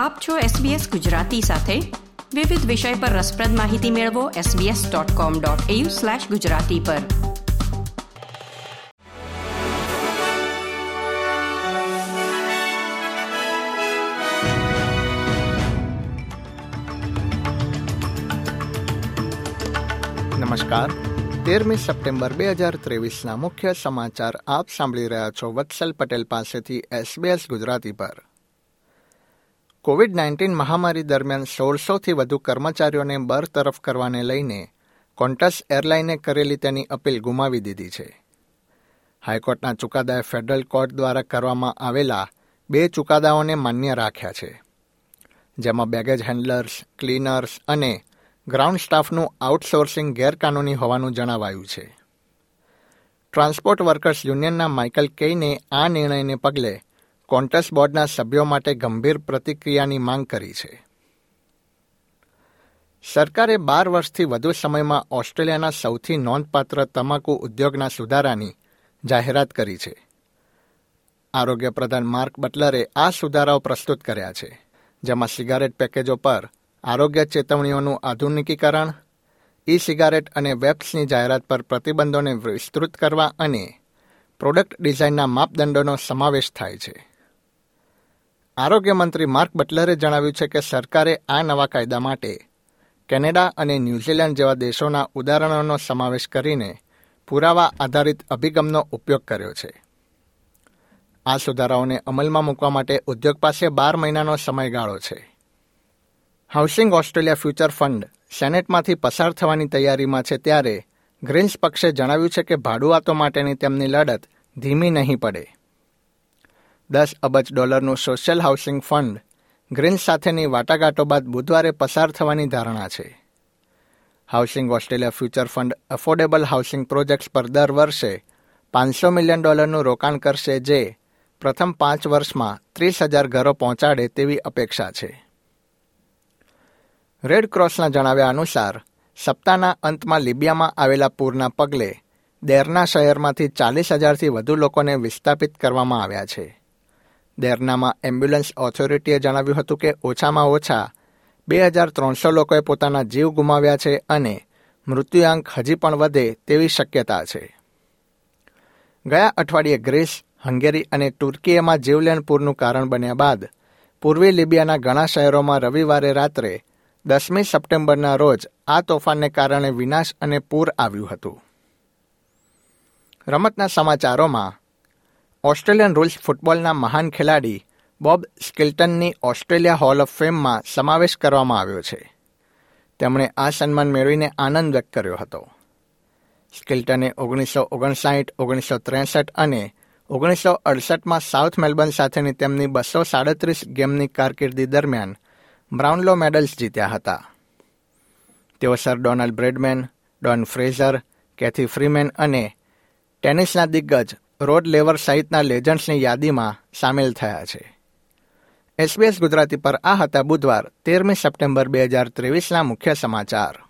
આપ છો SBS ગુજરાતી સાથે. વિવિધ વિષય પર રસપ્રદ માહિતી મેળવો sbs.com.au/gujarati પર. નમસ્કાર. તેરમી સપ્ટેમ્બર બે હજાર ત્રેવીસના મુખ્ય સમાચાર આપ સાંભળી રહ્યા છો વત્સલ પટેલ પાસેથી એસબીએસ ગુજરાતી પર. કોવિડ નાઇન્ટીન મહામારી દરમિયાન સોળસોથી વધુ કર્મચારીઓને બરતરફ કરવાને લઈને કોન્ટસ એરલાઈને કરેલી તેની અપીલ ગુમાવી દીધી છે. હાઈકોર્ટના ચુકાદાએ ફેડરલ કોર્ટ દ્વારા કરવામાં આવેલા બે ચુકાદાઓને માન્ય રાખ્યા છે. જેમાં બેગેજ હેન્ડલર્સ, ક્લીનર્સ અને ગ્રાઉન્ડ સ્ટાફનું આઉટસોર્સિંગ ગેરકાનૂની હોવાનું જણાવાયું છે. ટ્રાન્સપોર્ટ વર્કર્સ યુનિયનના માઇકલ કેઈને આ નિર્ણયને પગલે કોન્ટસ બોર્ડના સભ્યો માટે ગંભીર પ્રતિક્રિયાની માંગ કરી છે. સરકારે બાર વર્ષથી વધુ સમયમાં ઓસ્ટ્રેલિયાના સૌથી નોંધપાત્ર તમાકુ ઉદ્યોગના સુધારાની જાહેરાત કરી છે. આરોગ્ય પ્રધાન માર્ક બટલરે આ સુધારાઓ પ્રસ્તુત કર્યા છે, જેમાં સિગારેટ પેકેજો પર આરોગ્ય ચેતવણીઓનું આધુનિકીકરણ ઈ સિગારેટ અને વેબ્સની જાહેરાત પર પ્રતિબંધોને વિસ્તૃત કરવા અને પ્રોડક્ટ ડિઝાઇનના માપદંડોનો સમાવેશ થાય છે. આરોગ્ય મંત્રી માર્ક બટલરે જણાવ્યું છે કે સરકારે આ નવા કાયદા માટે કેનેડા અને ન્યૂઝીલેન્ડ જેવા દેશોના ઉદાહરણોનો સમાવેશ કરીને પુરાવા આધારિત અભિગમનો ઉપયોગ કર્યો છે. આ સુધારાઓને અમલમાં મૂકવા માટે ઉદ્યોગ પાસે બાર મહિનાનો સમયગાળો છે. હાઉસિંગ ઓસ્ટ્રેલિયા ફ્યુચર ફંડ સેનેટમાંથી પસાર થવાની તૈયારીમાં છે ત્યારે ગ્રીન્સ પક્ષે જણાવ્યું છે કે ભાડુઆતો માટેની તેમની લડત ધીમી નહીં પડે. દસ અબજ ડોલરનું સોશિયલ હાઉસિંગ ફંડ ગ્રીન્સ સાથેની વાટાઘાટો બાદ બુધવારે પસાર થવાની ધારણા છે. Housing Australia future fund affordable housing projects પર દર વર્ષે પાંચસો મિલિયન ડોલરનું રોકાણ કરશે જે પ્રથમ પાંચ વર્ષમાં ત્રીસ હજાર ઘરો પહોંચાડે તેવી અપેક્ષા છે. રેડ ક્રોસના જણાવ્યા અનુસાર, સપ્તાહના અંતમાં લિબિયામાં આવેલા પૂરના પગલે દેરના શહેરમાંથી ચાલીસ હજારથી વધુ લોકોને વિસ્થાપિત કરવામાં આવ્યા છે. દેરનામાં એમ્બ્યુલન્સ ઓથોરિટીએ જણાવ્યું હતું કે ઓછામાં ઓછા બે હજાર ત્રણસો લોકોએ પોતાના જીવ ગુમાવ્યા છે અને મૃત્યુઆંક હજી પણ વધે તેવી શક્યતા છે. ગયા અઠવાડિયે ગ્રીસ, હંગેરી અને તુર્કીએમાં જીવલેણ પૂરનું કારણ બન્યા બાદ પૂર્વી લિબિયાના ઘણા શહેરોમાં રવિવારે રાત્રે દસમી સપ્ટેમ્બરના રોજ આ તોફાનને કારણે વિનાશ અને પૂર આવ્યું હતું. રમતના સમાચારોમાં ઓસ્ટ્રેલિયન રૂલ્સ ફૂટબોલના મહાન ખેલાડી બોબ સ્કિલ્ટનની ઓસ્ટ્રેલિયા હોલ ઓફ ફેમમાં સમાવેશ કરવામાં આવ્યો છે. તેમણે આ સન્માન મેળવીને આનંદ વ્યક્ત કર્યો હતો. સ્કિલ્ટને ઓગણીસો ઓગણસાઠ, ઓગણીસો ત્રેસઠ અને ઓગણીસો અડસઠમાં સાઉથ મેલબર્ન સાથેની તેમની બસો સાડત્રીસ ગેમની કારકિર્દી દરમિયાન બ્રાઉનલો મેડલ્સ જીત્યા હતા. તેઓ Sir Donald Bradman, Don Fraser, Cathy Freeman અને ટેનિસના દિગ્ગજ રોડ લેવર સહિતના લેજન્ડ્સની યાદીમાં સામેલ થયા છે. એસબીએસ ગુજરાતી પર આ હતા બુધવાર, તેરમી સપ્ટેમ્બર બે હજાર ત્રેવીસના મુખ્ય સમાચાર.